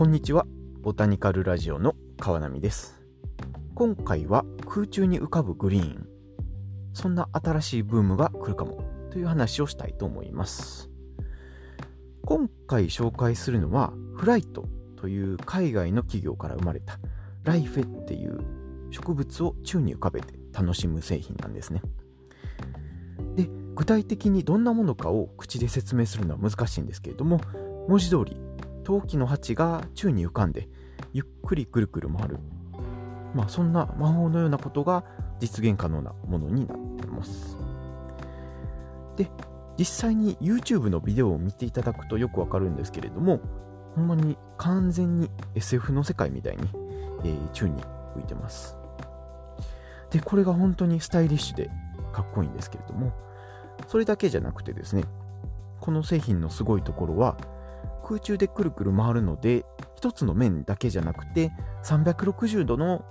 こんにちは。ボタニカルラジオの川波です。今回は空中に浮かぶグリーン。そんな新しいブームが来るかも。という話をしたいと思います。今回紹介するのはフライトという海外の企業から生まれた。ライフェっていう植物を宙に浮かべて楽しむ製品なんですね。で具体的にどんなものかを口で説明するのは難しいんですけれども文字通り陶器の鉢が宙に浮かんでゆっくりくるくる回る。まあそんな魔法のようなことが実現可能なものになってます。で実際に YouTube のビデオを見ていただくとよくわかるんですけれどもほんまに完全に SF の世界みたいに、えー、宙に浮いてます。でこれが本当にスタイリッシュでかっこいいんですけれどもそれだけじゃなくてですねこの製品のすごいところは空中でくるくる回るので一つの面だけじゃなくて360度の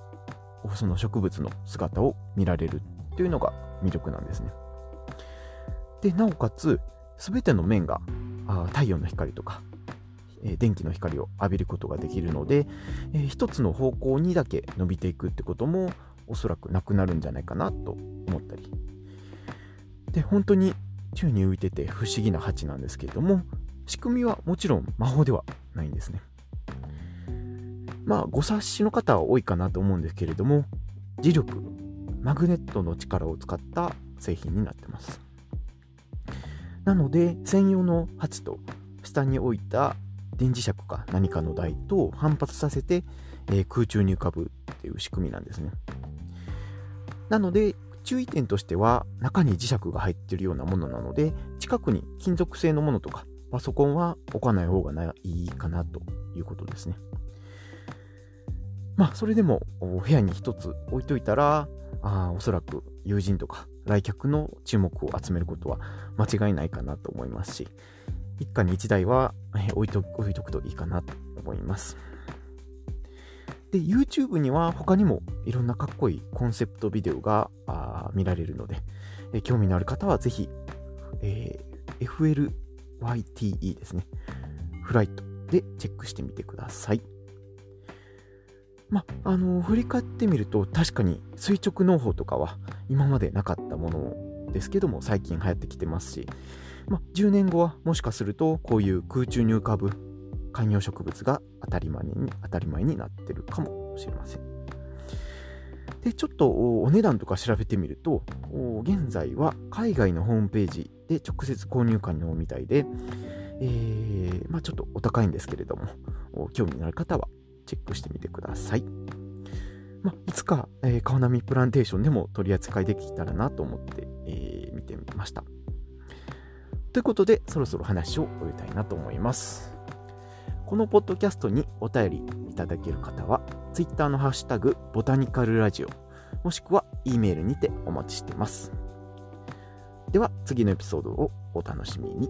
その植物の姿を見られるっていうのが魅力なんですね。でなおかつ全ての面があ太陽の光とか、えー、電気の光を浴びることができるので、えー、一つの方向にだけ伸びていくってこともおそらくなくなるんじゃないかなと思ったり。で本当に宙に浮いてて不思議な鉢なんですけれども仕組みはもちろん魔法ではないんですね。まあ、ご察しの方は多いかなと思うんですけれども、磁力、マグネットの力を使った製品になってます。なので、専用の鉢と下に置いた電磁石か何かの台と反発させて、えー、空中に浮かぶっていう仕組みなんですね。なので、注意点としては中に磁石が入ってるようなものなので近くに金属製のものとかパソコンは置かない方がいいかなということですね。まあ、それでも部屋に一つ置いといたら、あおそらく友人とか来客の注目を集めることは間違いないかなと思いますし、一家に一台は置いと置いとくといいかなと思います。で、YouTube には他にもいろんなかっこいいコンセプトビデオが見られるので、え興味のある方はぜひ、えー、FL YTE ですね。フライトでチェックしてみてください。ま、あの、振り返ってみると確かに垂直農法とかは今までなかったものですけども最近流行ってきてますし、ま、10年後はもしかするとこういう空中に浮かぶ観葉植物が当たり前に当たり前になってるかもしれません。で、ちょっとお値段とか調べてみると、現在は海外のホームページで直接購入可能みたいで、えー、まあ、ちょっとお高いんですけれども、興味のある方はチェックしてみてください。まあ、いつか、えー、川波プランテーションでも取り扱いできたらなと思って、えー、見てみました。ということで、そろそろ話を終えたいなと思います。このポッドキャストにお便りいただける方は、Twitter のハッシュタグ、ボタニカルラジオ、もしくは E メールにてお待ちしています。では次のエピソードをお楽しみに。